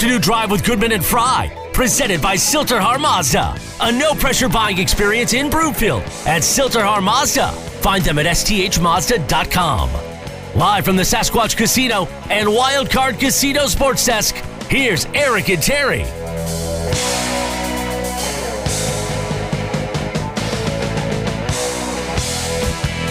afternoon drive with Goodman and Fry, presented by Sill-TerHar Mazda. A no pressure buying experience in Broomfield at Sill-TerHar Mazda. Find them at sthmazda.com. Live from the Sasquatch Casino and Wildcard Casino Sports Desk, here's Eric and Terry.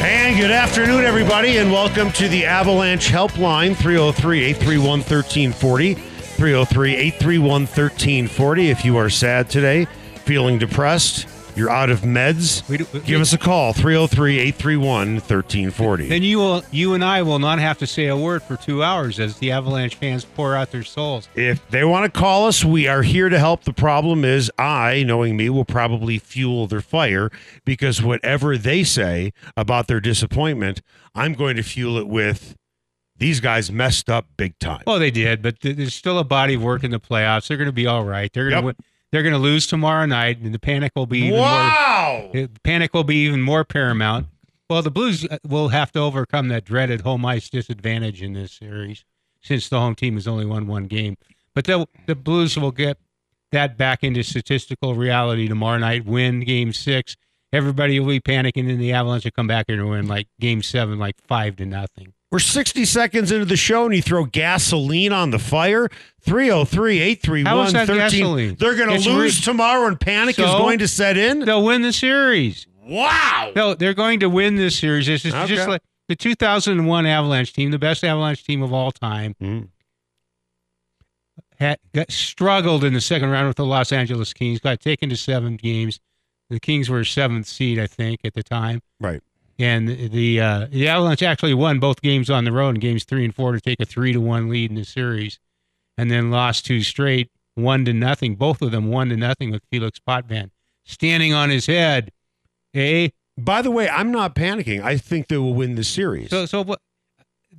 And good afternoon, everybody, and welcome to the Avalanche Helpline 303 831 1340. 303 831 1340. If you are sad today, feeling depressed, you're out of meds, We do- we- give us a call 303 831 1340. Then you will, you and I will not have to say a word for two hours as the Avalanche fans pour out their souls. If they want to call us, we are here to help. The problem is, I, knowing me, will probably fuel their fire because whatever they say about their disappointment, I'm going to fuel it with these guys messed up big time. Well, they did, but th- there's still a body of work in the playoffs. They're going to be all right. They're going Yep. to win. They're going to lose tomorrow night, and the panic will be even wow! more. Panic will be even more paramount. Well, the Blues uh, will have to overcome that dreaded home ice disadvantage in this series, since the home team has only won one game. But the the Blues will get that back into statistical reality tomorrow night. Win Game Six. Everybody will be panicking, and the Avalanche will come back here and win like Game Seven, like five to nothing. We're 60 seconds into the show and you throw gasoline on the fire. 303 831 How is that 13. They're going to lose re- tomorrow and panic is going to set in. They'll win the series. Wow. No, they're going to win this series. This is Okay. just like the 2001 Avalanche team, the best Avalanche team of all time. Mm. Had, got, struggled in the second round with the Los Angeles Kings. Got taken to seven games. The Kings were seventh seed, I think, at the time. Right. And the uh, the Avalanche actually won both games on the road in games three and four to take a three to one lead in the series, and then lost two straight, one to nothing. Both of them one to nothing with Felix Potvin standing on his head. Eh? By the way, I'm not panicking. I think they will win the series. So, so what?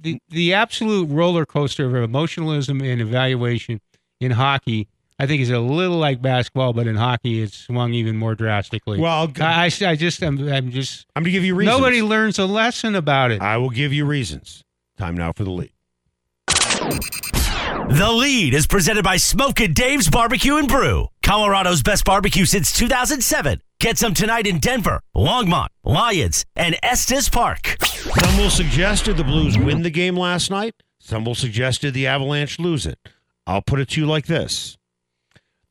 The the absolute roller coaster of emotionalism and evaluation in hockey, I think, is a little like basketball, but in hockey, it's swung even more drastically. well, I, I, I just, I'm, I'm just. I'm going to give you reasons. Nobody learns a lesson about it. I will give you reasons. Time now for the lead. The lead is presented by Smokin' Dave's Barbecue and Brew, Colorado's best barbecue since 2007. Get some tonight in Denver, Longmont, Lyons, and Estes Park. Some will suggest the Blues win the game last night. Some will suggest the Avalanche lose it. I'll put it to you like this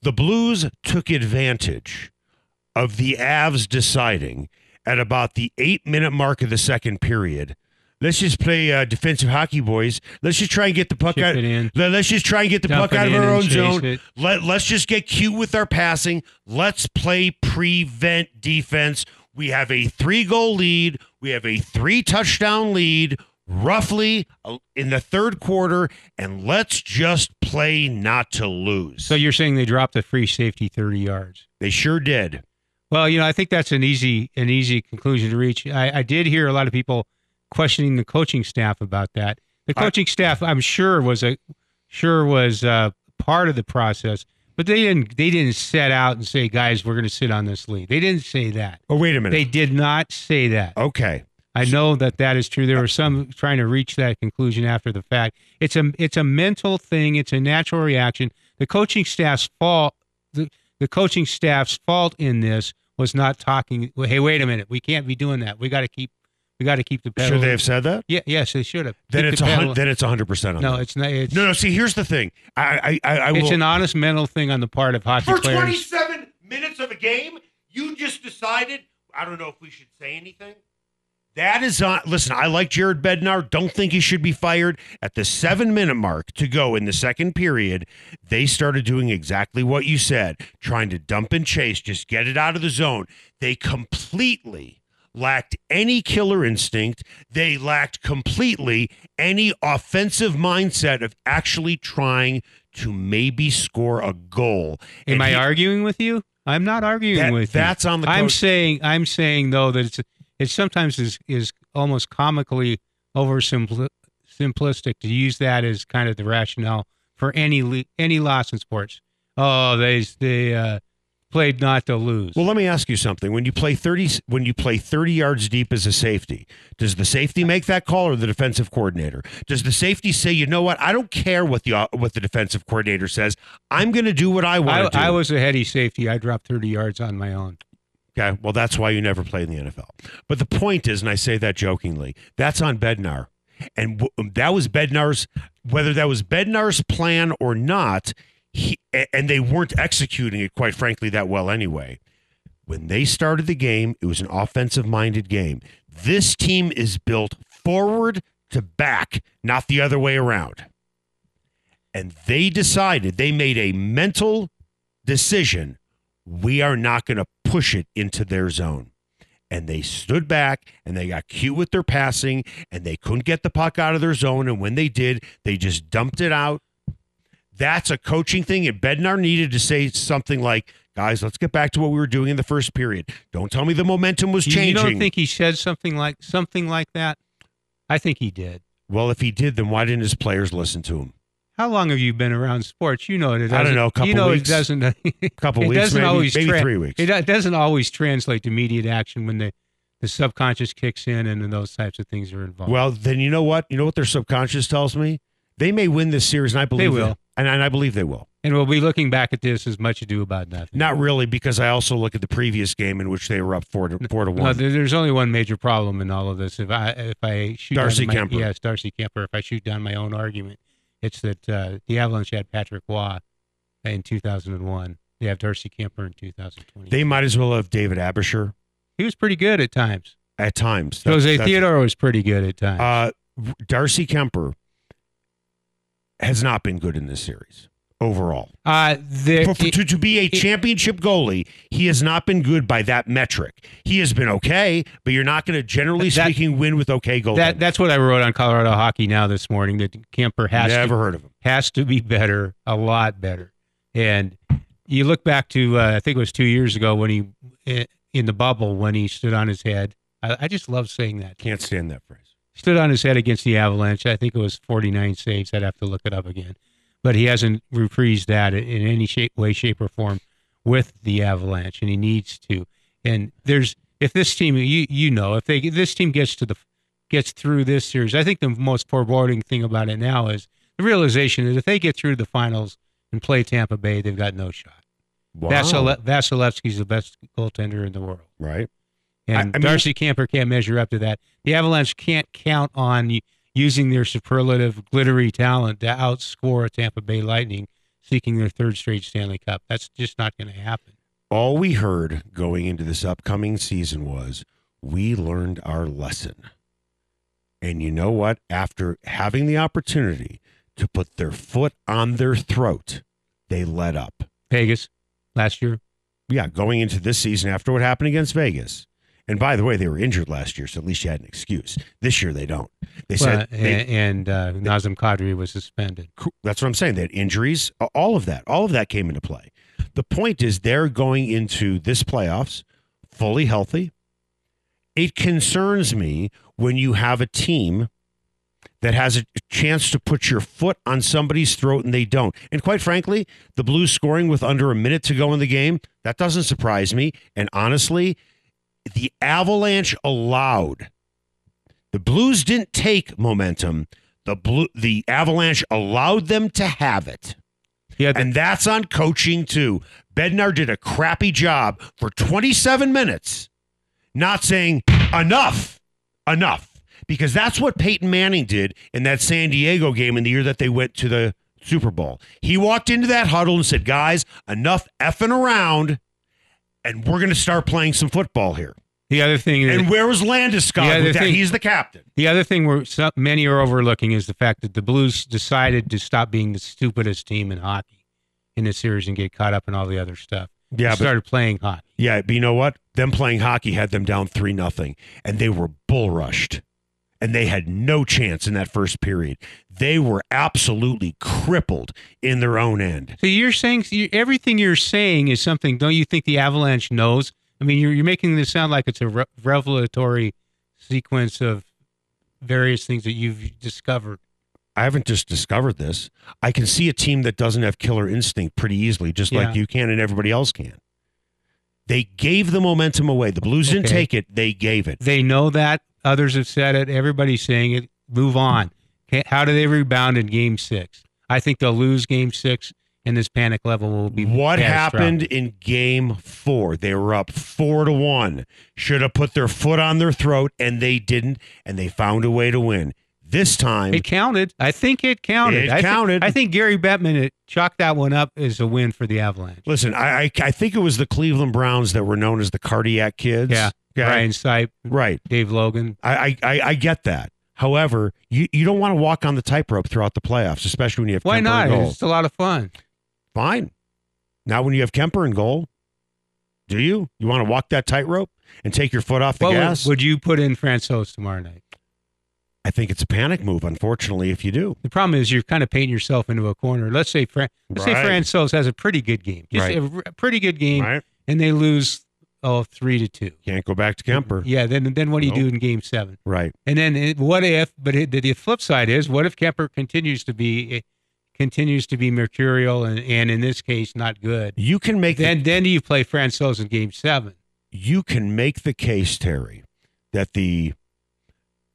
The Blues took advantage of the Avs deciding at about the eight minute mark of the second period. Let's just play uh, defensive hockey, boys. Let's just try and get the puck Chip out. it in. Let, us just try and get the Dump puck out of our own zone. it. Let, let's just get cute with our passing. Let's play prevent defense. We have a three goal lead. We have a three touchdown lead, roughly uh, in the third quarter, and let's just play not to lose. So you're saying they dropped the free safety 30 yards? they sure did. Well, you know, I think that's an easy an easy conclusion to reach. I, I did hear a lot of people questioning the coaching staff about that. The I- coaching staff, I'm sure, was a sure was uh, part of the process, but they didn't they didn't set out and say, guys, we're going to sit on this lead. They didn't say that. Oh, wait a minute. They did not say that. okay. I know that that is true. There were some trying to reach that conclusion after the fact. It's a it's a mental thing. It's a natural reaction. The coaching staff's fault. The, the coaching staff's fault in this was not talking. well, Hey, wait a minute. We can't be doing that. We got to keep. We got to keep the pedal. Should they have said that? Yeah. Yes, they should have. Then Keep it's the a then it's hundred percent on no. them. It's not. It's, no, no. See, here's the thing. I, I, I, I it's will. an honest mental thing on the part of hockey for players. 27 minutes of a game, you just decided. I don't know if we should say anything. That is on. Listen, I like Jared Bednar. Don't think he should be fired. At the seven minute mark to go in the second period, they started doing exactly what you said, trying to dump and chase, just get it out of the zone. They completely lacked any killer instinct. They lacked completely any offensive mindset of actually trying to maybe score a goal. Am And I he- arguing with you? I'm not arguing That- with that's you. on the I'm saying I'm saying though that it's it sometimes is is almost comically oversimpli- simplistic to use that as kind of the rationale for any le- any loss in sports. Oh, they they uh, played not to lose. Well, let me ask you something. When you play 30 when you play 30 yards deep as a safety, does the safety make that call or the defensive coordinator? Does the safety say, "You know what? I don't care what the what the defensive coordinator says. I'm going to do what I want to do." I was a heady safety. I dropped 30 yards on my own. Okay, well, that's why you never play in the NFL. But the point is, and I say that jokingly, that's on Bednar. And w- um, that was Bednar's, whether that was Bednar's plan or not, he, and they weren't executing it, quite frankly, that well anyway. When they started the game, it was an offensive minded game. This team is built forward to back, not the other way around. And they decided, they made a mental decision we are not going to push it into their zone. And they stood back and they got cute with their passing and they couldn't get the puck out of their zone. And when they did, they just dumped it out. That's a coaching thing. And Bednar needed to say something like, guys, let's get back to what we were doing in the first period. Don't tell me the momentum was changing. You don't think he said something like something like that? I think he did. well, if he did, then why didn't his players listen to him? How long have you been around sports? You know it. I don't know, a couple you know weeks. it doesn't. A couple it weeks, doesn't maybe- always maybe tra- three weeks. It do- doesn't always translate to immediate action when the the subconscious kicks in and then those types of things are involved. Well, then you know what? You know what their subconscious tells me? They may win this series, and I believe they will. that. And, and I believe they will. and we'll be looking back at this as much ado about nothing. Not really, because I also look at the previous game in which they were up four to four to one. there- there's only one major problem in all of this. If I if I shoot Darcy my, Kuemper. yes, Darcy Kuemper. If I shoot down my own argument, it's that uh, the Avalanche had Patrick Roy in 2001. They have Darcy Kuemper in 2020. they might as well have David Aebischer he was pretty good at times. at times. That's- Jose Theodore was pretty good at times. Uh, Darcy Kuemper has not been good in this series overall. Uh, there, For- for- to, to be a championship goalie, he has not been good by that metric. He has been okay, but you're not going to, generally That- speaking, win with okay goaltending. that that's what I wrote on Colorado Hockey Now this morning. That Kuemper has Never to, heard of him. has to be better, a lot better. And you look back to uh, I think it was two years ago when he in the bubble when he stood on his head. I, I just love saying that. Can't stand that phrase. Stood on his head against the Avalanche. I think it was 49 saves. I'd have to look it up again, but he hasn't reprised that in any shape, way, shape, or form with the Avalanche, and he needs to. And there's if this team, you you know, if they this team gets to the gets through this series, I think the most foreboding thing about it now is the realization that if they get through the finals and play Tampa Bay, they've got no shot. Wow. Vasile- Vasilevskiy's the best goaltender in the world. right? And I- I mean- Darcy Kuemper can't measure up to that. The Avalanche can't count on using their superlative, glittery talent to outscore a Tampa Bay Lightning seeking their third straight Stanley Cup. That's just not going to happen. All we heard going into this upcoming season was we learned our lesson. And you know what? After having the opportunity to put their foot on their throat, they let up. Vegas last year. Yeah, going into this season after what happened against Vegas. And by the way, they were injured last year, so at least you had an excuse. This year they don't. They Well, said they, and, and uh, Nazem Kadri was suspended. that's what I'm saying. They had injuries, all of that, all of that came into play. The point is they're going into this playoffs fully healthy. It concerns me when you have a team that has a chance to put your foot on somebody's throat and they don't. And quite frankly, the Blues scoring with under a minute to go in the game, that doesn't surprise me. And honestly, the Avalanche allowed the Blues didn't take momentum. The blue the Avalanche allowed them to have it. Yeah, And that's on coaching too. Bednar did a crappy job for 27 minutes, not saying enough, enough, because that's what Peyton Manning did in that San Diego game in the year that they went to the Super Bowl. He walked into that huddle and said, guys, enough effing around, and we're going to start playing some football here. the other thing is, And where was Landeskog the with that? thing- He's the captain. The other thing we're some, many are overlooking is the fact that the Blues decided to stop being the stupidest team in hockey in this series and get caught up in all the other stuff. Yeah, but started playing hockey. Yeah, but you know what? Them playing hockey had them down three nothing, and they were bull rushed, and they had no chance in that first period. They were absolutely crippled in their own end. So you're saying everything you're saying is something? Don't you think the Avalanche knows? I mean, you're you're making this sound like it's a re- revelatory sequence of various things that you've discovered. I haven't just discovered this. I can see a team that doesn't have killer instinct pretty easily, just Yeah. like you can and everybody else can. They gave the momentum away. The Blues didn't take it; they gave it. They know that. Others have said it. Everybody's saying it. Move on. How do they rebound in game six? I think they'll lose game six, and this panic level will be What happened in Game Four? They were up four to one. Should have put their foot on their throat, and they didn't. And they found a way to win. This time, It counted. I think it counted. It I counted. I think Gary Bettman chalked that one up as a win for the Avalanche. listen. I, I I think it was the Cleveland Browns that were known as the cardiac kids. Yeah. Okay? Brian Sipe, Right. Dave Logan. I, I I get that. However, you, you don't want to walk on the tightrope throughout the playoffs, especially when you have Why Kuemper not? goal. It's a lot of fun. Fine. Now, when you have Kuemper in goal, do you? You want to walk that tightrope and take your foot off the What gas? would you put in Francouz tomorrow night? I think it's a panic move, unfortunately, if you do. The problem is you're kind of painting yourself into a corner. Let's say Fran- let's Right. say Francouz has a pretty good game, just Right. a r- pretty good game, Right? and they lose oh three to two. Can't go back to Kuemper. Yeah, then then what do you Nope. do in Game Seven? Right. And then it, what if? But it, the, the flip side is, what if Kuemper continues to be eh, continues to be mercurial and, and in this case not good? You can make Then the, then do you play Francouz in Game Seven? you can make the case, Terry, that the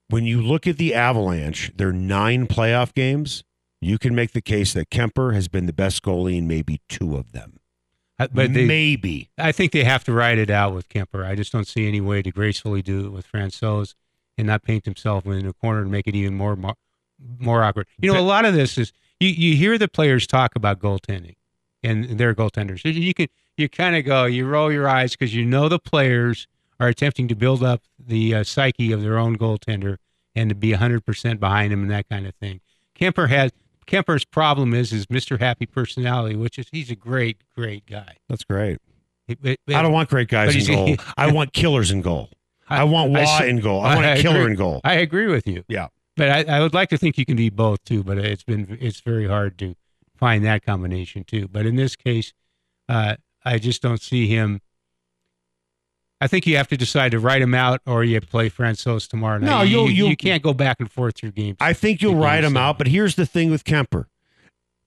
when you look at the Avalanche, their nine playoff games, you can make the case that Kuemper has been the best goalie in maybe two of them. Uh, But they, maybe. I think they have to ride it out with Kuemper. I just don't see any way to gracefully do it with Francouz and not paint himself in a corner and make it even more more, more awkward. You know, a lot of this is you, you hear the players talk about goaltending and their goaltenders. You- You can you kind of go, you roll your eyes because you know the players are attempting to build up the uh, psyche of their own goaltender and to be 100% behind him and that kind of thing. Kuemper has Kuemper's problem is his Mr. Happy personality, which is he's a great great guy. That's great. It- it- I don't want great guys in goal. I want killers in goal. I, want Roy s- in goal. I want a I killer agree. in goal. I agree with you. Yeah. But I, I would like to think you can be both too, but it's been it's very hard to find that combination too. But in this case, uh, I just don't see him. I think you have to decide to write him out or you play Francouz tomorrow night. No, you, you'll- you, you can't go back and forth through games. I think you'll write him out, but here's the thing with Kuemper.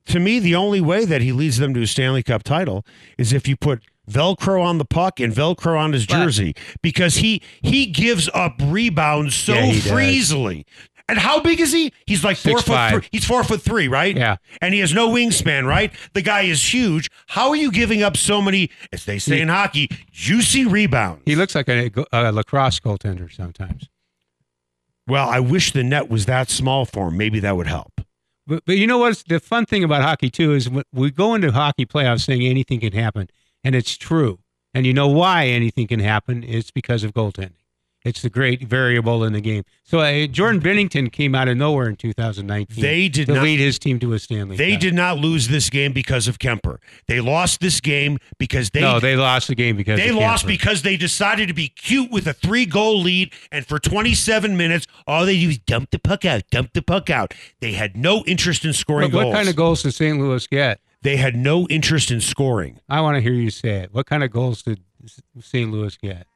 To me, the only way that he leads them to a Stanley Cup title is if you put Velcro on the puck and Velcro on his But- jersey because he he gives up rebounds so Yeah, he freezily. And how big is he? He's like four Six foot. five. Three. He's four foot three, right? Yeah. And he has no wingspan, right? The guy is huge. How are you giving up so many, as they say in hockey, juicy rebounds? he looks like a, a lacrosse goaltender sometimes. well, I wish the net was that small for him. Maybe that would help. But, but you know what's the fun thing about hockey too is we go into hockey playoffs saying anything can happen, and it's true. And you know why anything can happen? It's because of goaltending. It's the great variable in the game. So uh, Jordan Binnington came out of nowhere in 2019 They did to not lead his team to a Stanley. They Cup. did not lose this game because of Kuemper. They lost this game because they no, they lost the game because they lost Kuemper. because they decided to be cute with a three goal lead, and for 27 minutes, all they do is dump the puck out, dump the puck out. They had no interest in scoring What, what goals. kind of goals did St. Louis get? they had no interest in scoring. I want to hear you say it. What kind of goals did St. Louis get?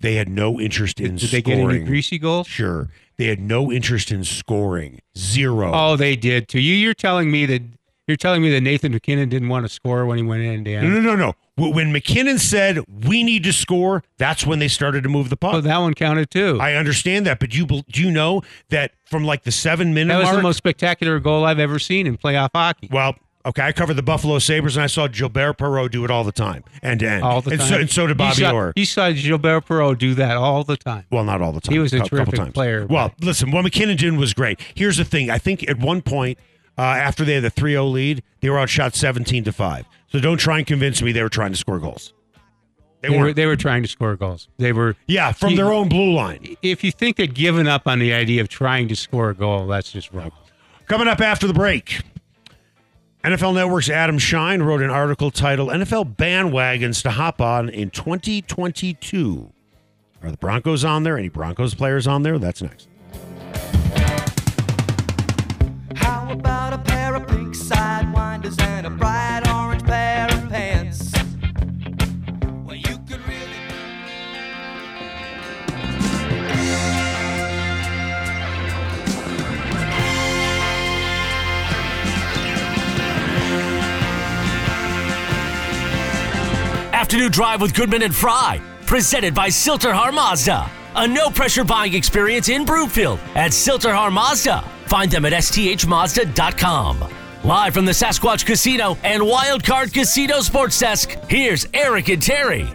They had no interest in scoring. Did they get scoring. any greasy goals? Sure, they had no interest in scoring. Zero. Oh, they did too. You, you're telling me that you're telling me that Nathan MacKinnon didn't want to score when he went in, Dan. No, no, no, no. Wh- When MacKinnon said we need to score, that's when they started to move the puck. Oh, that one counted too. I understand that, but you bel- do you know that from like the seven minute that was mark? the most spectacular goal I've ever seen in playoff hockey. well, okay, I covered the Buffalo Sabres and I saw Gilbert Perreault do it all the time, end to end. all the and time. So, and so did Bobby you saw, Orr. You saw Gilbert Perreault do that all the time. Well, not all the time. He was a couple terrific times. player, Well, listen, what MacKinnon did was great. Here's the thing. I think at one point, uh, after they had the 3 0 lead, they were outshot 17 to 5. So don't try and convince me they were trying to score goals. They, They were, they were trying to score goals. They were. yeah, from He- their own blue line. If you think they've given up on the idea of trying to score a goal, that's just wrong. Coming up after the break, NFL Network's Adam Schein wrote an article titled NFL Bandwagons to Hop On in 2022. Are the Broncos on there? Any Broncos players on there? That's next. Afternoon Drive with Goodman and Fry, presented by Sill-TerHar Mazda. A no pressure buying experience in Broomfield at Sill-TerHar Mazda. Find them at sthmazda.com. Live from the Sasquatch Casino and Wildcard Casino Sports Desk, here's Eric and Terry.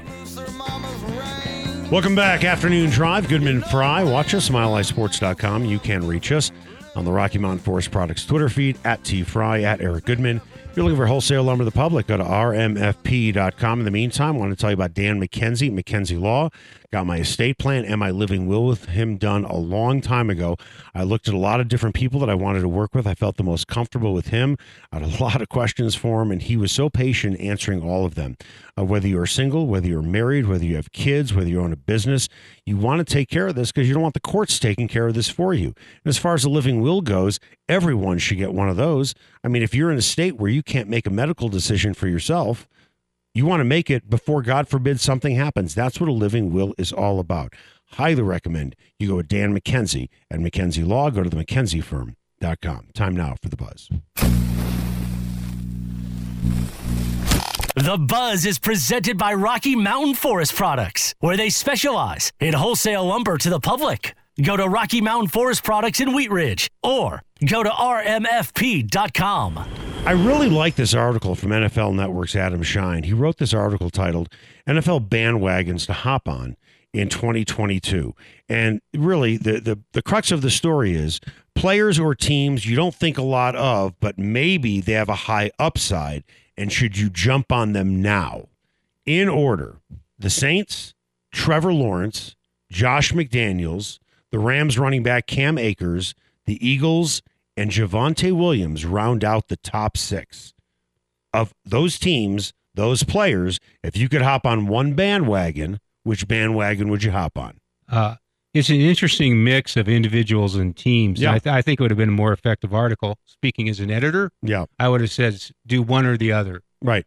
Welcome back. Afternoon Drive. Goodman Fry. Watch us, milehighsports.com. You can reach us on the Rocky Mountain Forest Products Twitter feed at T Fry, at Eric Goodman. If you're looking for wholesale lumber to the public, go to rmfp.com. In the meantime, I want to tell you about Dan McKenzie, McKenzie Law. Got my estate plan and my living will with him done a long time ago. I looked at a lot of different people that I wanted to work with. I felt the most comfortable with him. I had a lot of questions for him, and he was so patient answering all of them. Uh, whether you're single, whether you're married, whether you have kids, whether you own a business, you want to take care of this because you don't want the courts taking care of this for you. And as far as the living will goes, everyone should get one of those. I mean, if you're in a state where you can't make a medical decision for yourself, you want to make it before, God forbid, something happens. That's what a living will is all about. Highly recommend you go with Dan McKenzie at McKenzie Law. Go to the McKenzieFirm.com. Time now for the buzz. The Buzz is presented by Rocky Mountain Forest Products, where they specialize in wholesale lumber to the public. Go to Rocky Mountain Forest Products in Wheat Ridge or go to rmfp.com. I really like this article from NFL Network's Adam Schein. He wrote this article titled NFL Bandwagons to Hop On in 2022. And really, the, the, the crux of the story is players or teams you don't think a lot of, but maybe they have a high upside. And should you jump on them now? In order the Saints, Trevor Lawrence, Josh McDaniels, the Rams running back Cam Akers, the Eagles, and Javonte Williams round out the top six. Of those teams, those players, if you could hop on one bandwagon, which bandwagon would you hop on? Uh, it's an interesting mix of individuals and teams. Yeah. I, th- I think it would have been a more effective article. Speaking as an editor, Yeah, I would have said do one or the other. right.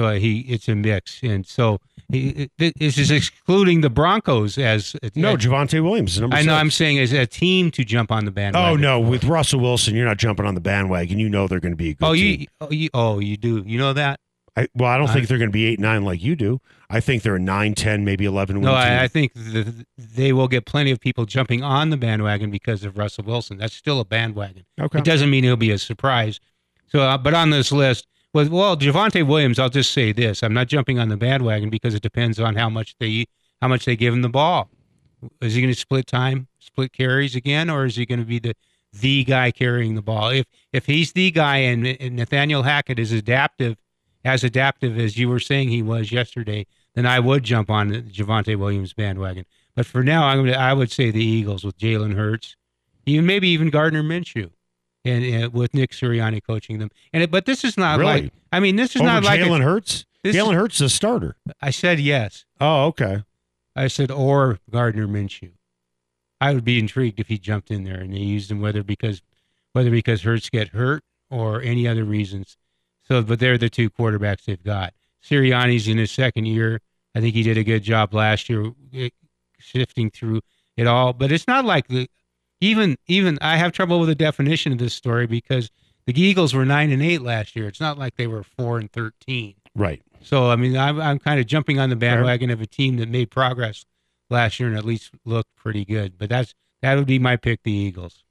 So uh, he, it's a mix, and so he, it, this is excluding the Broncos as No, Javonte Williams number I know. six. I'm saying as a team to jump on the bandwagon. Oh no, with Russell Wilson, you're not jumping on the bandwagon. You know they're going to be a good Oh, team. you, oh, you, oh, you do. You know that? I, well, I don't think they're going to be eight nine like you do. I think they're a nine ten, maybe eleven No. I, I think the, they will get plenty of people jumping on the bandwagon because of Russell Wilson. That's still a bandwagon. okay. It doesn't mean he'll be a surprise. So, uh, but on this list, well, Javonte Williams, I'll just say this: I'm not jumping on the bandwagon because it depends on how much they how much they give him the ball. Is he going to split time, split carries again, or is he going to be the the guy carrying the ball? If if he's the guy and, and Nathaniel Hackett is adaptive, as adaptive as you were saying he was yesterday, then I would jump on the Javonte Williams bandwagon. But for now, I'm gonna, I would say the Eagles with Jalen Hurts, even maybe even Gardner Minshew, and uh, with Nick Sirianni coaching them. And it, but this is not Really? like I mean this is Over not like Jalen Hurts. Jalen Hurts is a starter. I said yes. Oh, okay. I said or Gardner Minshew. I would be intrigued if he jumped in there and they used him whether because whether because Hurts get hurt or any other reasons. So, but they're the two quarterbacks they've got. Sirianni's in his second year. I think he did a good job last year, eh, shifting through it all. But it's not like the even even I have trouble with the definition of this story because the Eagles were nine and eight last year. It's not like they were four and thirteen. Right. So I mean, I'm I'm kind of jumping on the bandwagon of a team that made progress last year and at least looked pretty good. But that's that would be my pick, the Eagles.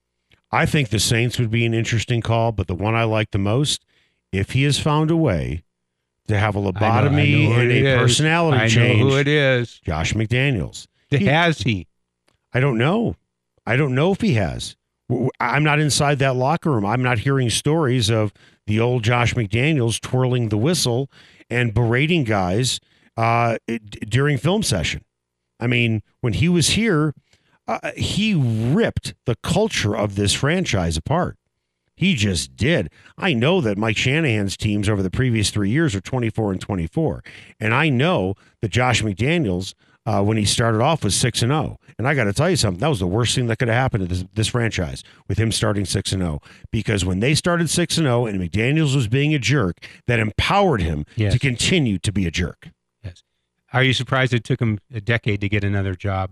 I think the Saints would be an interesting call, but the one I like the most, if he has found a way to have a I know- I lobotomy know and a is. personality I change, who it is. Josh McDaniels. He- Has he? I don't know. I don't know if he has. I'm not inside that locker room. I'm not hearing stories of the old Josh McDaniels twirling the whistle and berating guys uh, during film session. I mean, when he was here, uh, he ripped the culture of this franchise apart. He just did. I know that Mike Shanahan's teams over the previous three years are 24 and 24. And I know that Josh McDaniels, uh, when he started off, was 6 and 0. And I got to tell you something, that was the worst thing that could have happened to this, this franchise with him starting 6 and 0. Because when they started 6 and 0 and McDaniels was being a jerk, that empowered him Yes. to continue to be a jerk. Yes. Are you surprised it took him a decade to get another job?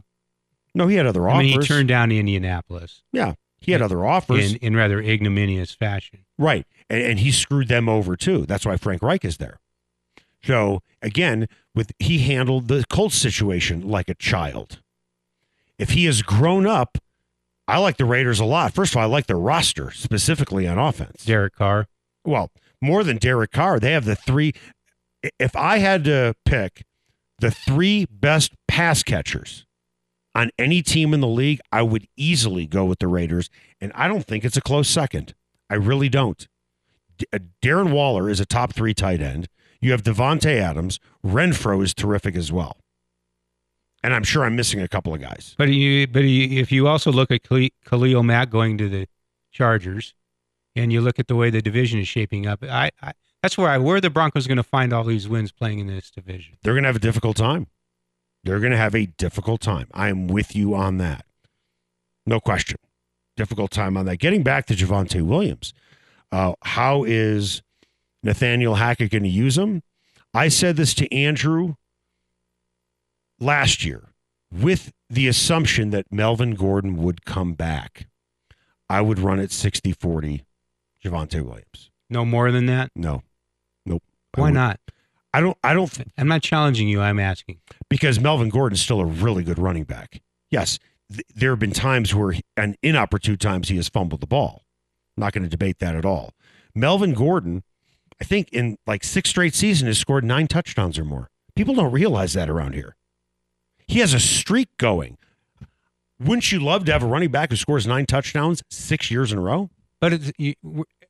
No, he had other I offers. mean, he turned down Indianapolis yeah, he had other offers. in, in rather ignominious fashion. Right. And, and he screwed them over too. That's why Frank Reich is there. So again, with he handled the Colts situation like a child. If he has grown up, I like the Raiders a lot. First of all, I like their roster specifically on offense. Derek Carr. Well, more than Derek Carr, they have the three. If I had to pick the three best pass catchers on any team in the league, I would easily go with the Raiders, and I don't think it's a close second. I really don't. D- uh, Darren Waller is a top three tight end. You have Davante Adams. Renfrow is terrific as well. And I'm sure I'm missing a couple of guys. But you, but you, if you also look at Khalil Mack going to the Chargers, and you look at the way the division is shaping up, I, I that's where I where the Broncos are going to find all these wins playing in this division. They're going to have a difficult time. They're going to have a difficult time. I am with you on that. No question. Difficult time on that. Getting back to Javonte Williams, uh, how is Nathaniel Hackett going to use him? I said this to Andrew last year with the assumption that Melvin Gordon would come back. I would run it 60 40 Javonte Williams. No more than that. No. Nope. Why would- not? I don't I don't I'm not challenging you. I'm asking. because Melvin Gordon's still a really good running back. Yes, th- there have been times where, he, and inopportune times, he has fumbled the ball. I'm not going to debate that at all. Melvin Gordon, I think in like six straight seasons, has scored nine touchdowns or more. People don't realize that around here. He has a streak going. Wouldn't you love to have a running back who scores nine touchdowns six years in a row? But it's, you,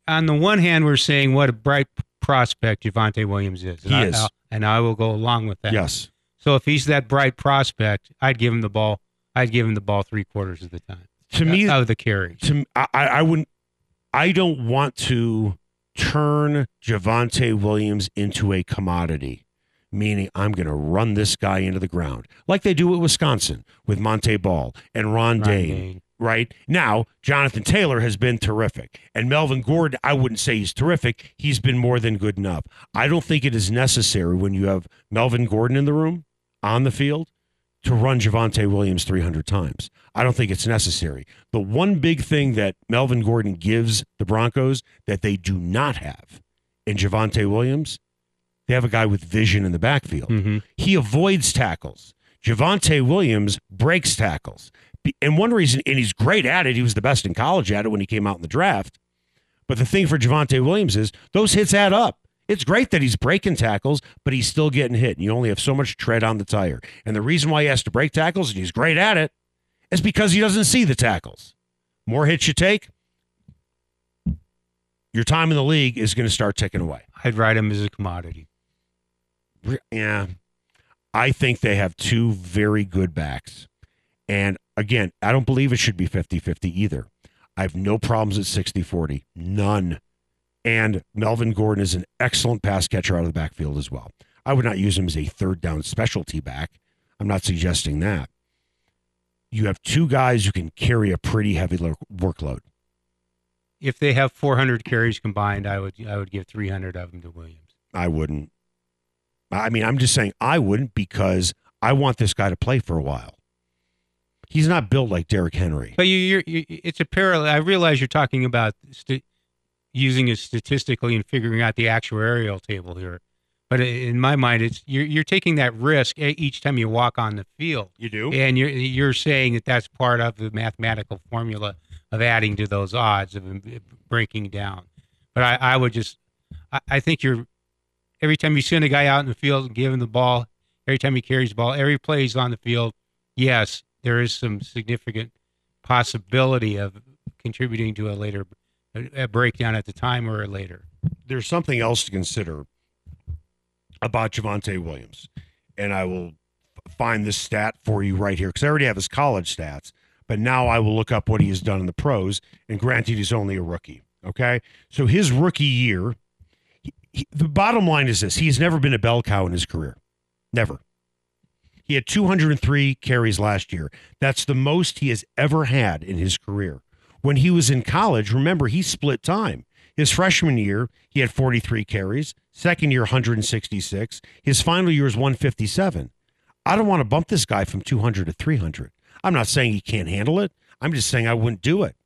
on the one hand, we're saying what a bright prospect Javonte Williams is. And He I, is. I'll- and I will go along with that. Yes. So if he's that bright prospect, I'd give him the ball. I'd give him the ball three quarters of the time. To me, of the carries. to I I wouldn't I don't want to turn Javonte Williams into a commodity, meaning I'm going to run this guy into the ground like they do at Wisconsin with Montee Ball and Ron, Ron Dayne. Dayne. Right now, Jonathan Taylor has been terrific, and Melvin Gordon. I wouldn't say he's terrific. He's been more than good enough. I don't think it is necessary when you have Melvin Gordon in the room on the field to run Javonte Williams 300 times. I don't think it's necessary. The one big thing that Melvin Gordon gives the Broncos that they do not have in Javonte Williams, they have a guy with vision in the backfield. Mhm. He avoids tackles. Javonte Williams breaks tackles. And one reason, and he's great at it, he was the best in college at it when he came out in the draft. But the thing for Javonte Williams is those hits add up. It's great that he's breaking tackles, but he's still getting hit. And you only have so much tread on the tire. And the reason why he has to break tackles, and he's great at it, is because he doesn't see the tackles. More hits you take, your time in the league is going to start ticking away. I'd ride him as a commodity. Yeah. I think they have two very good backs. And again, I don't believe it should be 50 50 either. I have no problems at 60 40. None. And Melvin Gordon is an excellent pass catcher out of the backfield as well. I would not use him as a third down specialty back. I'm not suggesting that. You have two guys who can carry a pretty heavy lo- workload. If they have 400 carries combined, I would I would give 300 of them to Williams. I wouldn't. I mean, I'm just saying I wouldn't because I want this guy to play for a while. He's not built like Derrick Henry. But you, you're, you, it's a parallel. I realize you're talking about st- using it statistically and figuring out the actuarial table here. But in my mind, it's you're, you're taking that risk each time you walk on the field, You do? and you're you're saying that that's part of the mathematical formula of adding to those odds of um, breaking down. But I, I would just, I, I think you're every time you send a guy out in the field and give him the ball, every time he carries the ball, every play he's on the field, yes, there is some significant possibility of contributing to a later a, breakdown at the time or later. There's something else to consider about Javonte Williams. And I will find this stat for you right here because I already have his college stats. But now I will look up what he has done in the pros. And granted, he's only a rookie. Okay. So his rookie year, he, he- the bottom line is this he has never been a bell cow in his career. Never. He had 203 carries last year. That's the most he has ever had in his career. When he was in college, remember, he split time. His freshman year, he had 43 carries. Second year, 166. His final year is 157. I don't want to bump this guy from 200 to 300. I'm not saying he can't handle it. I'm just saying I wouldn't do it.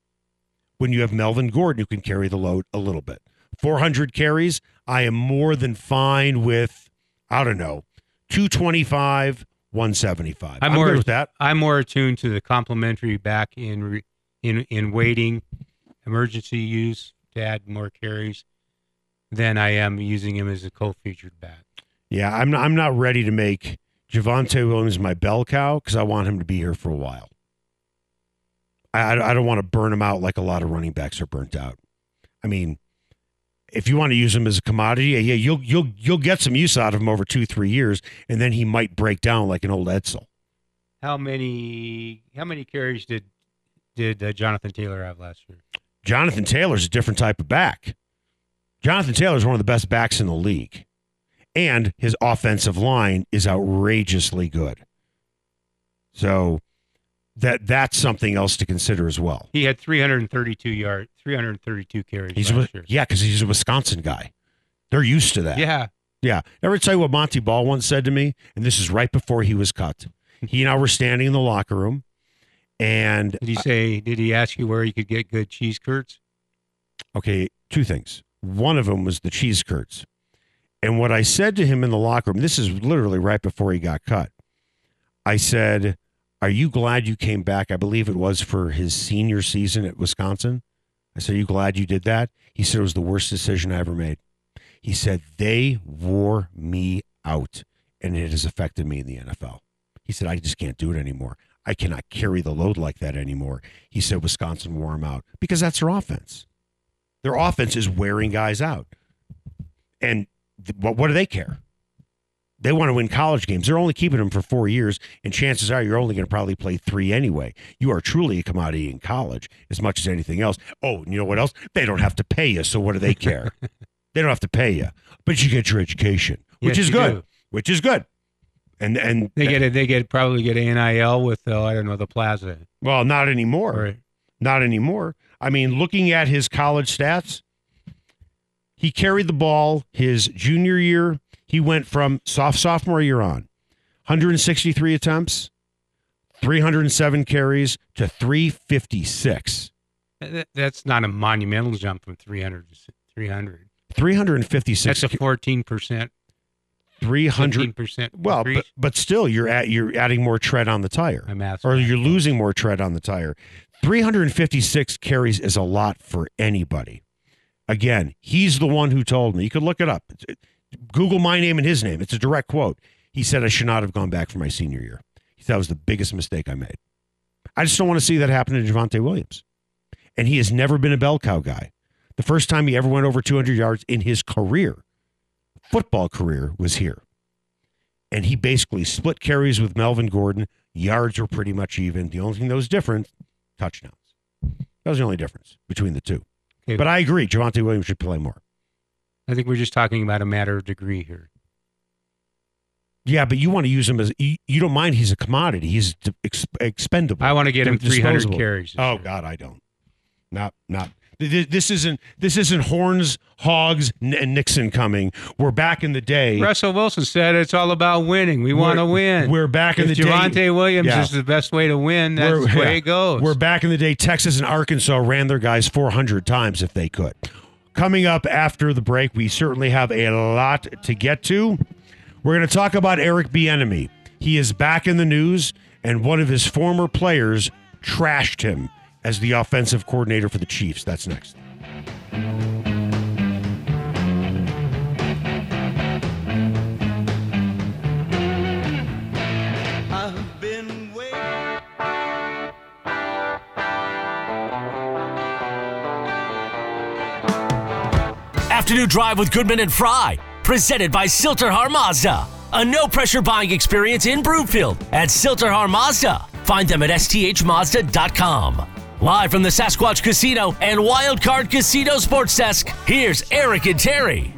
When you have Melvin Gordon who can carry the load a little bit, 400 carries, I am more than fine with I don't know, 225, 175. I'm I'm, more- with that. I'm more attuned to the complementary back in re, in in waiting, emergency use to add more carries than I am using him as a co-featured bat. Yeah, I'm not, I'm not ready to make Javonte Williams my bell cow because I want him to be here for a while. I, I don't want to burn him out like a lot of running backs are burnt out. I mean, if you want to use him as a commodity, yeah, yeah, you'll you'll you'll get some use out of him over two three years, and then he might break down like an old Edsel. How many how many carries did did uh, Jonathan Taylor have last year? Jonathan Taylor's a different type of back. Jonathan Taylor's one of the best backs in the league. And his offensive line is outrageously good. So that that's something else to consider as well. He had 332 yards, 332 carries He's a, last year. yeah, because he's a Wisconsin guy. They're used to that. Yeah, Yeah. Ever tell you what Montee Ball once said to me? And this is right before he was cut. He and I were standing in the locker room, and Did he say? Did he ask you where you could get good cheese curds? okay, two things. One of them was the cheese curds. And what I said to him in the locker room, this is literally right before he got cut. I said, Are you glad you came back? I believe it was for his senior season at Wisconsin. I said, Are you glad you did that? He said, It was the worst decision I ever made. He said, They wore me out, and it has affected me in the NFL. He said, I just can't do it anymore. I cannot carry the load like that anymore. He said, Wisconsin wore him out because that's their offense. Their offense is wearing guys out. And th- what, what do they care? They want to win college games. They're only keeping them for four years, and chances are you're only going to probably play three anyway. You are truly a commodity in college as much as anything else. Oh, and you know what else? They don't have to pay you, so what do they care? they don't have to pay you, but you get your education, which Yes, is you good. do. Which is good. And and They get it. They get probably get NIL with uh, I don't know the plaza. well, not anymore. Or Not anymore. I mean, looking at his college stats, he carried the ball his junior year. He went from soft sophomore year on, 163 attempts, 307 carries to 356. that's not a monumental jump from 300 to 300. 356. That's a 14 percent, 300. 15 percent. Well, but, but still, you're at you're adding more tread on the tire. or you're losing more tread on the tire. 356 carries is a lot for anybody. Again, he's the one who told me. You could look it up. It- Google my name and his name. It's a direct quote. He said I should not have gone back for my senior year. He said that was the biggest mistake I made. I just don't want to see that happen to Javonte Williams. And he has never been a bell cow guy. The first time he ever went over 200 yards in his career, football career, was here. And he basically split carries with Melvin Gordon. Yards were pretty much even. The only thing that was different, touchdowns. That was the only difference between the two. Okay. But I agree, Javonte Williams should play more. I think we're just talking about a matter of degree here. Yeah, but you want to use him as you, you don't mind he's a commodity. He's ex, expendable. I want to get him 300 Disposable. carries. Oh year. God, I don't. Not not. Th- th- This isn't this isn't horns, hogs, and Nixon coming. We're back in the day. Russell Wilson said it's all about winning. We want to win. We're back in if the day. Javonte Williams Yeah. is the best way to win, that's We're- the way yeah. it goes. We're back in the day. Texas and Arkansas ran their guys 400 times if they could. Coming up after the break, we certainly have a lot to get to. We're going to talk about Eric Bieniemy. He is back in the news, and one of his former players trashed him as the offensive coordinator for the Chiefs. That's next. I've. Afternoon Drive with Goodman and Fry, presented by Sill-TerHar Mazda. A no pressure buying experience in Broomfield at Sill-TerHar Mazda. Find them at sthmazda.com. Live from the Sasquatch Casino and Wildcard Casino Sports Desk, here's Eric and Terry.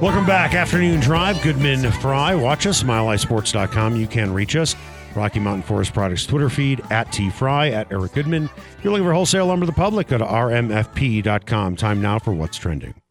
Welcome back. Afternoon Drive. Goodman Fry. Watch us, milehighsports.com. You can reach us. Rocky Mountain Forest Products Twitter feed at T Fry, at Eric Goodman. If you're looking for wholesale lumber to the public, go to rmfp.com. Time now for What's Trending.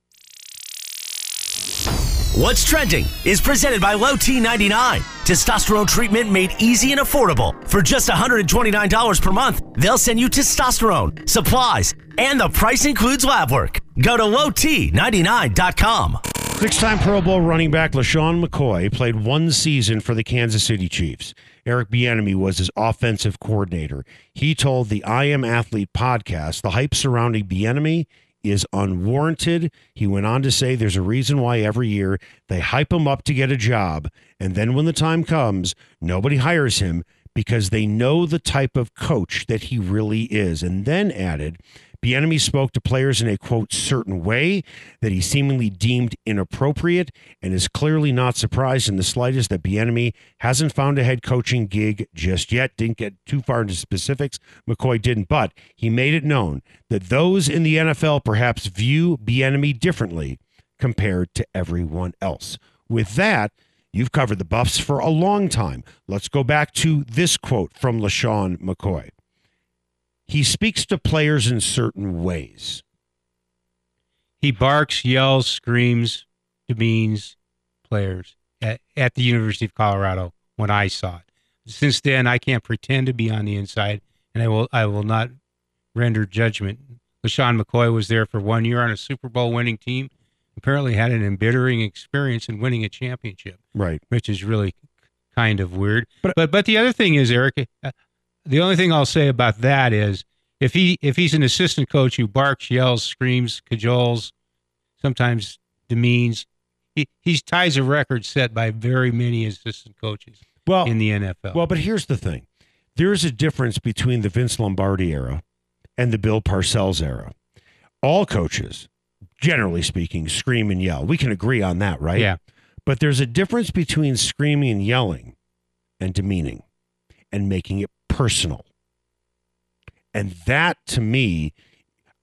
What's Trending is presented by Low T99. Testosterone treatment made easy and affordable. For just $129 per month, they'll send you testosterone, supplies, and the price includes lab work. Go to lowt99.com. Six time Pro Bowl running back LeSean McCoy played one season for the Kansas City Chiefs. Eric Bieniemy was his offensive coordinator. He told the I Am Athlete podcast the hype surrounding Bieniemy is unwarranted. He went on to say there's a reason why every year they hype him up to get a job, and then when the time comes, nobody hires him because they know the type of coach that he really is. And then added, Bieniemy spoke to players in a quote certain way that he seemingly deemed inappropriate, and is clearly not surprised in the slightest that Bieniemy hasn't found a head coaching gig just yet. Didn't get too far into specifics. McCoy didn't, but he made it known that those in the NFL perhaps view Bieniemy differently compared to everyone else. With that, you've covered the Buffs for a long time. Let's go back to this quote from LeSean McCoy he speaks to players in certain ways. He barks, yells, screams, demeans players at, at the University of Colorado when I saw it. Since then, I can't pretend to be on the inside, and I will I will not render judgment. LeSean McCoy was there for one year on a Super Bowl winning team. Apparently, had an embittering experience in winning a championship, Right. which is really kind of weird. But but but the other thing is, Eric, uh, the only thing I'll say about that is if he if he's an assistant coach who barks, yells, screams, cajoles, sometimes demeans, he he ties a record set by very many assistant coaches Well, in the NFL. well, but here's the thing. There's a difference between the Vince Lombardi era and the Bill Parcells era. All coaches, generally speaking, scream and yell. We can agree on that, right? yeah, But there's a difference between screaming and yelling and demeaning and making it personal. And that to me,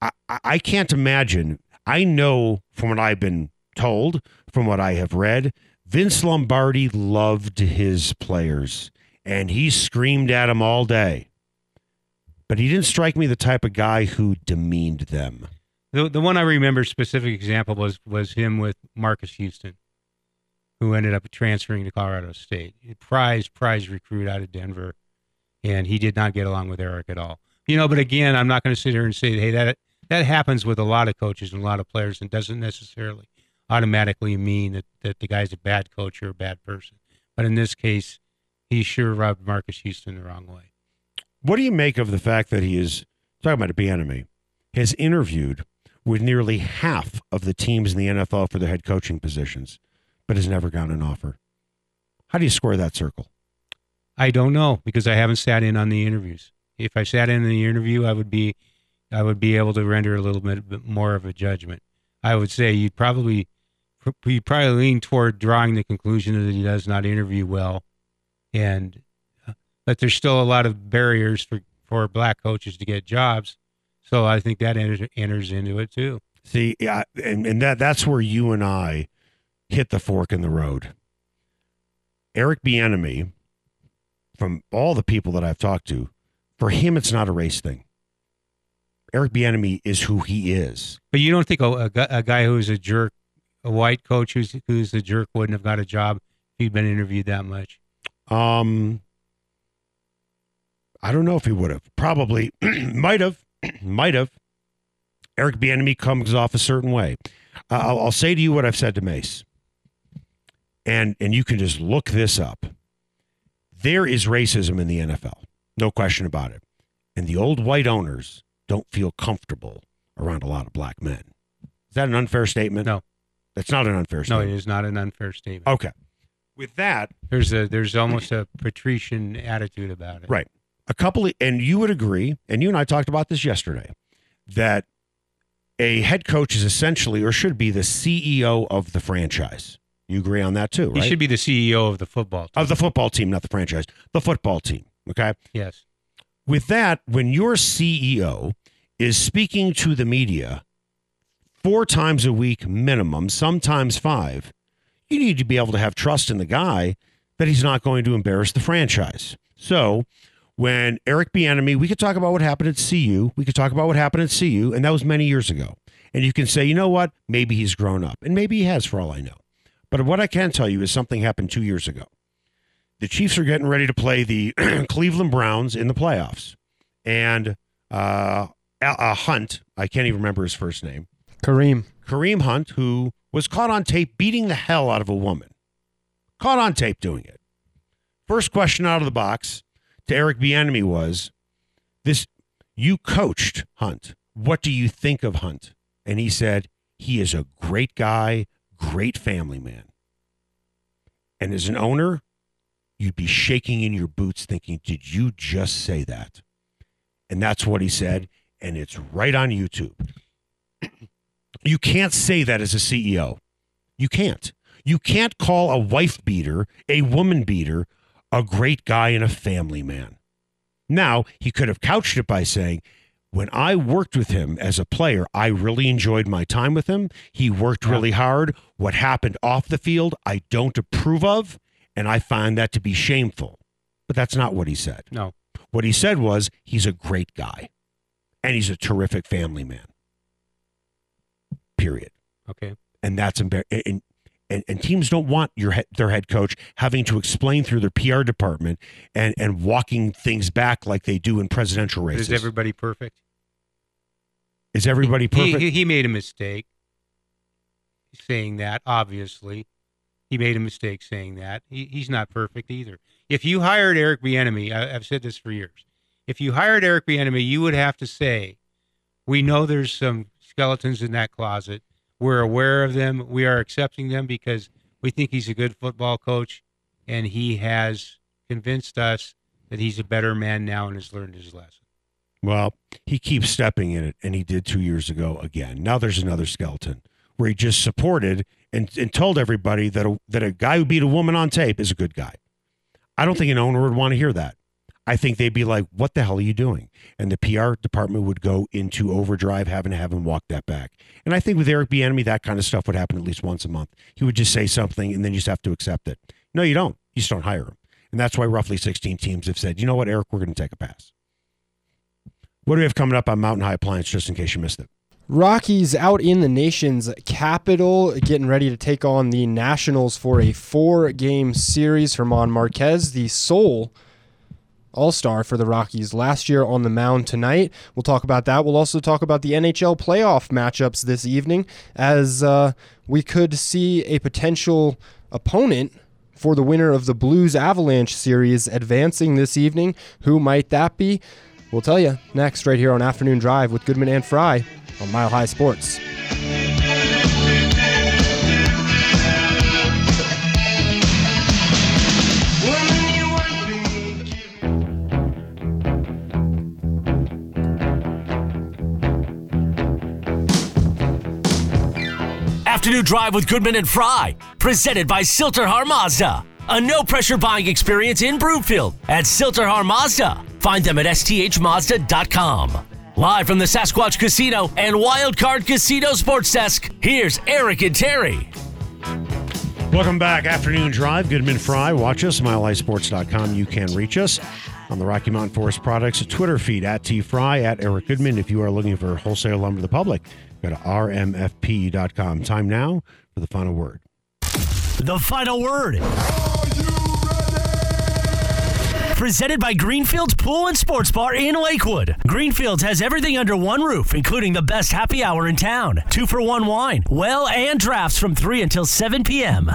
I, I- can't imagine. I know from what I've been told, from what I have read, Vince Lombardi loved his players and he screamed at them all day. But he didn't strike me the type of guy who demeaned them. the the one I remember specific example was was him with Marcus Houston, who ended up transferring to Colorado State, prize prize recruit out of Denver, and he did not get along with Eric at all. You know, but again, I'm not going to sit here and say, hey, that that happens with a lot of coaches and a lot of players, and doesn't necessarily automatically mean that that the guy's a bad coach or a bad person. But in this case, he sure rubbed Marcus Houston the wrong way. What do you make of the fact that he is talking about Bieniemy has interviewed with nearly half of the teams in the NFL for their head coaching positions, but has never gotten an offer? How do you square that circle? I don't know because I haven't sat in on the interviews. If I sat in the interview, I would be, I would be able to render a little bit bit more of a judgment. I would say you'd probably, you probably lean toward drawing the conclusion that he does not interview well, and uh, but there's still a lot of barriers for for black coaches to get jobs. So I think that enters, enters into it too. See, yeah, and, and that that's where you and I hit the fork in the road. Eric Bieniemy, from all the people that I've talked to, for him it's not a race thing. Eric Bieniemy is who he is. But you don't think a, a, guy who's a jerk, a white coach who's who's a jerk, wouldn't have got a job if he'd been interviewed that much? Um, I don't know if he would have. Probably might have, might have. Eric Bieniemy comes off a certain way. Uh, I'll, I'll say to you what I've said to Mace, and and you can just look this up. There is racism in the NFL, no question about it, and the old white owners don't feel comfortable around a lot of black men. Is that an unfair statement? No. that's not an unfair statement. No, it is not an unfair statement. Okay. With that, There's a there's almost a patrician attitude about it. Right. a couple of, and you would agree, and you and I talked about this yesterday, that a head coach is essentially or should be the CEO of the franchise. You agree on that too, right? He should be the CEO of the football team. of the football team, not the franchise, the football team. Okay. yes. With that, when your CEO is speaking to the media four times a week minimum, sometimes five, you need to be able to have trust in the guy that he's not going to embarrass the franchise. So when Eric Bieniemy, we could talk about what happened at CU, we could talk about what happened at CU, and that was many years ago. And you can say, you know what? Maybe he's grown up, and maybe he has, for all I know. But what I can tell you is something happened two years ago. The Chiefs are getting ready to play the Cleveland Browns in the playoffs, and uh, Hunt, I can't even remember his first name, Kareem. Kareem Hunt, who was caught on tape beating the hell out of a woman. Caught on tape doing it. First question out of the box to Eric Bieniemy was, "This you coached Hunt. What do you think of Hunt?" And he said, "He is a great guy, great family man." And as an owner, you'd be shaking in your boots thinking, "Did you just say that?" And that's what he said, and it's right on YouTube. You can't say that as a CEO. You can't. You can't call a wife beater, a woman beater, a great guy and a family man. Now, he could have couched it by saying, when I worked with him as a player, I really enjoyed my time with him. He worked really hard. What happened off the field, I don't approve of, and I find that to be shameful. But that's not what he said. No. What he said was, he's a great guy and he's a terrific family man. Period Okay. and that's embar- and, and teams don't want your their head coach having to explain through their PR department and and walking things back like they do in presidential races. Is everybody perfect? Is everybody perfect? He, he made a mistake saying that, obviously. He made a mistake saying that. He, he's not perfect either. If you hired Eric Bieniemy, I've said this for years. If you hired Eric Bieniemy, you would have to say, "We know there's some skeletons in that closet. We're aware of them. We are accepting them because we think he's a good football coach, and he has convinced us that he's a better man now and has learned his lesson." well, he keeps stepping in it, and he did two years ago again. Now there's another skeleton where he just supported and, and told everybody that a, that a guy who beat a woman on tape is a good guy. I don't think an owner would want to hear that. I think they'd be like, "What the hell are you doing?" And the PR department would go into overdrive, having to have him walk that back. And I think with Eric Bieniemy, that kind of stuff would happen at least once a month. He would just say something, and then you just have to accept it. No, you don't. You just don't hire him. And that's why roughly 16 teams have said, "You know what, Eric, we're going to take a pass." What do we have coming up on Mountain High Appliance? Just in case you missed it. Rockies out in the nation's capital, getting ready to take on the Nationals for a four game series. German Marquez, the sole all star for the Rockies last year on the mound tonight. We'll talk about that. We'll also talk about the NHL playoff matchups this evening as uh, we could see a potential opponent for the winner of the Blues Avalanche series advancing this evening. Who might that be? We'll tell you next, right here on Afternoon Drive with Goodman and Fry on Mile High Sports. Afternoon Drive with Goodman and Fry, presented by Sill-TerHar Mazda. A no pressure buying experience in Broomfield at Sill-TerHar Mazda. Find them at sthmazda.com. Live from the Sasquatch Casino and Wildcard Casino Sports Desk, here's Eric and Terry. Welcome back. Afternoon Drive. Goodman Fry. Watch us, milehighsports.com. You can reach us on the Rocky Mountain Forest Products Twitter feed at T Fry, at Eric Goodman. If you are looking for wholesale lumber to the public, go to rmfp.com. Time now for the final word. The final word. Presented by Greenfields Pool and Sports Bar in Lakewood. Greenfields has everything under one roof, including the best happy hour in town. Two for one wine, well, and drafts from 3 until 7 p.m.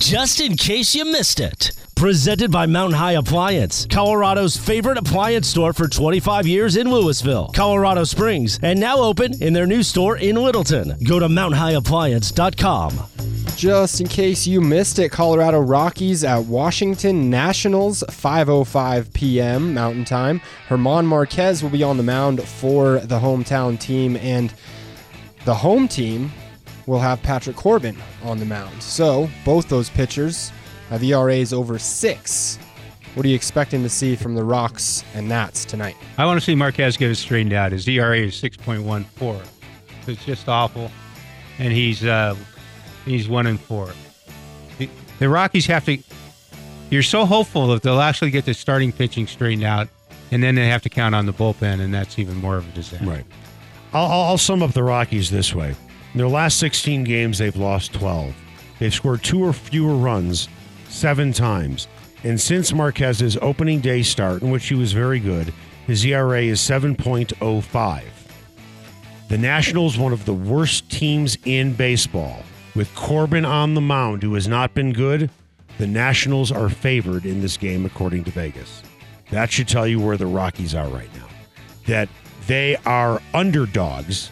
Just in case you missed it. Presented by Mountain High Appliance, Colorado's favorite appliance store for 25 years in Louisville, Colorado Springs, and now open in their new store in Littleton. Go to mountainhighappliance.com. Just in case you missed it, Colorado Rockies at Washington Nationals, 5:05 p.m. Mountain Time. German Marquez will be on the mound for the hometown team, and the home team will have Patrick Corbin on the mound. So both those pitchers have is over six. What are you expecting to see from the Rocks and Nats tonight? I want to see Marquez get it straightened out. His ERA is 6.14. It's just awful. And he's uh, he's one and four. The, the Rockies have to. You're so hopeful that they'll actually get the starting pitching straightened out, and then they have to count on the bullpen, and that's even more of a disaster. Right. I'll, I'll I'll sum up the Rockies this way. In their last 16 games, they've lost 12. They've scored two or fewer runs seven times. And since Marquez's opening day start, in which he was very good, his ERA is 7.05. The Nationals, one of the worst teams in baseball, with Corbin on the mound, who has not been good. The Nationals are favored in this game, according to Vegas. That should tell you where the Rockies are right now. That they are underdogs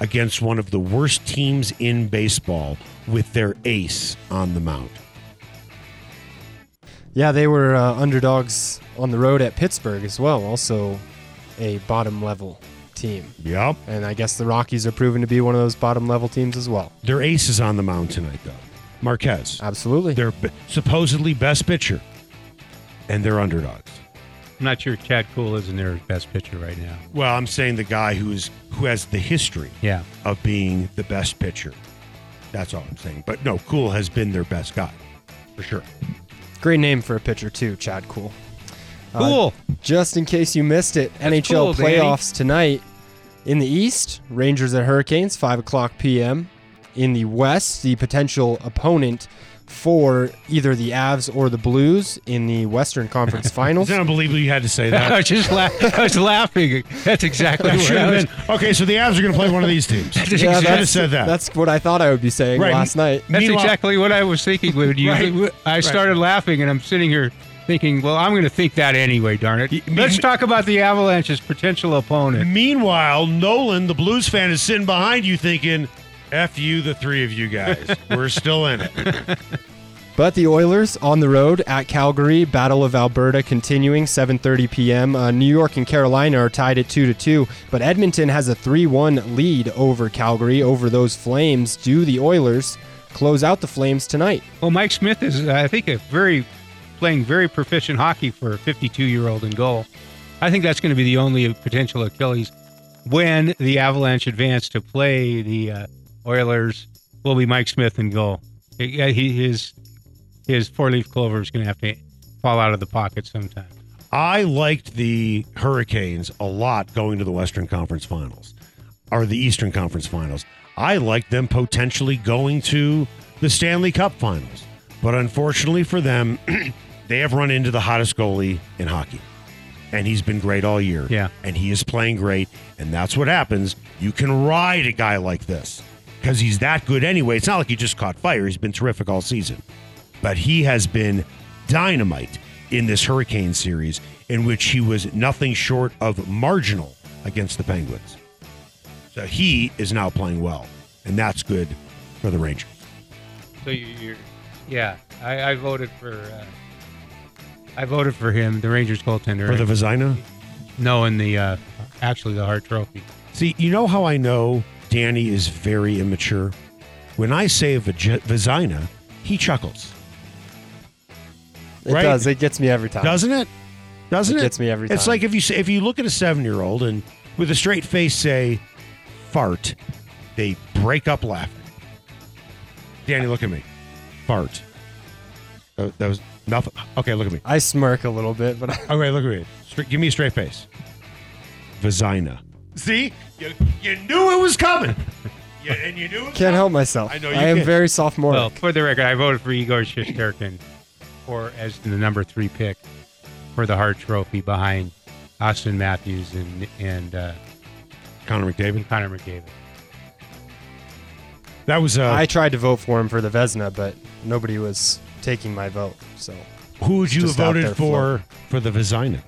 against one of the worst teams in baseball with their ace on the mound. Yeah, they were uh, underdogs on the road at Pittsburgh as well, also a bottom level team. Yep. And I guess the Rockies are proven to be one of those bottom level teams as well. Their ace is on the mound tonight, though. Marquez. Absolutely. Their b- supposedly best pitcher. And they're underdogs. I'm not sure Chad Kuhl isn't their best pitcher right now. Well, I'm saying the guy who's who has the history Yeah. of being the best pitcher. That's all I'm saying. But no, Kuhl has been their best guy. For sure. Great name for a pitcher, too, Chad Kuhl. Uh, Cool. just in case you missed it, NHL cool, Danny. playoffs tonight. In the East, Rangers at Hurricanes, 5 o'clock p.m. In the West, the potential opponent for either the Avs or the Blues in the Western Conference Finals. Is it unbelievable you had to say I that? was just la- I was laughing. That's exactly That what I was. been. Okay, so the Avs are going to play one of these teams. That's, Yeah, exactly, have said that. That's what I thought I would be saying Right. last night. that's Meanwhile- exactly what I was thinking when you. Right. I started laughing, and I'm sitting here thinking, "Well, I'm going to think that anyway. Darn it! Let's me- talk about the Avalanche's potential opponent." Meanwhile, Nolan, the Blues fan, is sitting behind you thinking, F you, the three of you guys. We're still in it. But the Oilers on the road at Calgary, Battle of Alberta continuing 7:30 p.m. Uh, New York and Carolina are tied at 2 to 2, but Edmonton has a 3-1 lead over Calgary over those Flames. Do the Oilers close out the Flames tonight? Well, Mike Smith is, uh, I think, a very playing very proficient hockey for a 52 year old in goal. I think that's going to be the only potential Achilles when the Avalanche advance to play the uh, Oilers. Will be Mike Smith in goal. He, he- his his four leaf clover is going to have to fall out of the pocket sometime. I liked the Hurricanes a lot going to the Western Conference Finals or the Eastern Conference Finals. I liked them potentially going to the Stanley Cup Finals. But unfortunately for them, they have run into the hottest goalie in hockey. And he's been great all year. Yeah. And he is playing great. And that's what happens. You can ride a guy like this because he's that good anyway. It's not like he just caught fire. He's been terrific all season but he has been dynamite in this Hurricane series, in which he was nothing short of marginal against the Penguins. So he is now playing well, and that's good for the Rangers. So you, you're, yeah, I, I voted for. Uh, I voted for him, the Rangers goaltender. For the Vezina? no, in the uh, actually the Hart Trophy. See, you know how I know Danny is very immature? When I say vag- Vezina, he chuckles. It Right. does. It gets me every time. Doesn't it? Doesn't It it? gets me every time. It's like if you say, if you look at a seven year old and with a straight face say fart, they break up laughing. Danny, look at me. Fart. Uh, that was nothing. Okay, look at me. I smirk a little bit, but Okay, look at me. Straight, give me a straight face. Vagina. See, you, you knew it was coming. you, and you knew it was can't help myself. I know you I am can't. very sophomore. Well, for the record, I voted for Igor Shesterkin for as the number three pick for the Hart Trophy behind Auston Matthews and and uh, Connor McDavid. Connor McDavid. That was uh, I tried to vote for him for the Vezina, but nobody was taking my vote. So who would you have just out voted there for for the Vagina?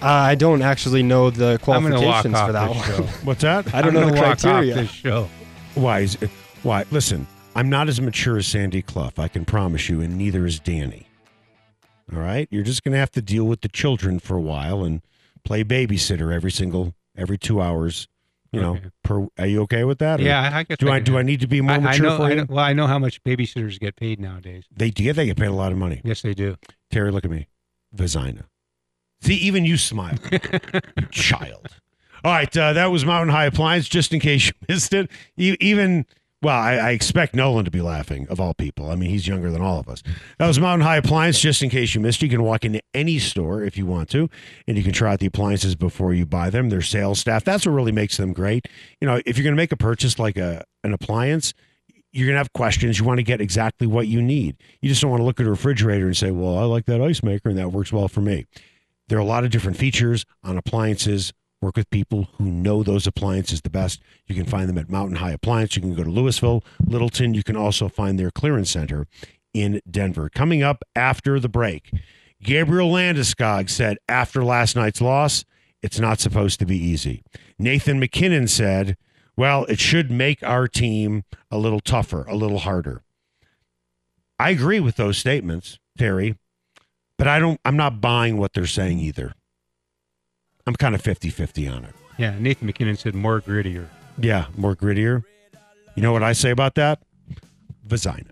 Uh, I don't actually know the I'm going to walk qualifications off for that this one. show. What's that? I don't I'm know the gonna criteria. Off this show. Why? Is it, why? Listen, I'm not as mature as Sandy Clough. I can promise you, and neither is Danny. All right, you're just going to have to deal with the children for a while and play babysitter every single every two hours. You know, Okay. per. Are you okay with that? Yeah, I guess. Do I can do I need to be more I, I mature know, for I you? know. Well, I know how much babysitters get paid nowadays. They do. They get paid a lot of money. Yes, they do. Terry, look at me. Vagina. See, even you smile, child. All right, uh, that was Mountain High Appliance. Just in case you missed it, even well, I, I expect Nolan to be laughing of all people. I mean, he's younger than all of us. That was Mountain High Appliance. Just in case you missed, you can walk into any store if you want to, and you can try out the appliances before you buy them. Their sales staff. That's what really makes them great. You know, if you're going to make a purchase like a an appliance, you're going to have questions. You want to get exactly what you need. You just don't want to look at a refrigerator and say, well, I like that ice maker and that works well for me. There are a lot of different features on appliances Work with people who know those appliances the best. You can find them at Mountain High Appliance. You can go to Louisville, Littleton. You can also find their clearance center in Denver. Coming up after the break, Gabriel Landeskog said after last night's loss, it's not supposed to be easy. Nathan MacKinnon said, well, it should make our team a little tougher, a little harder. I agree with those statements, Terry, but I don't I'm not buying what they're saying either. I'm kind of 50-50 on it. Yeah, Nathan MacKinnon said more grittier. Yeah, more grittier. You know what I say about that? Vagina.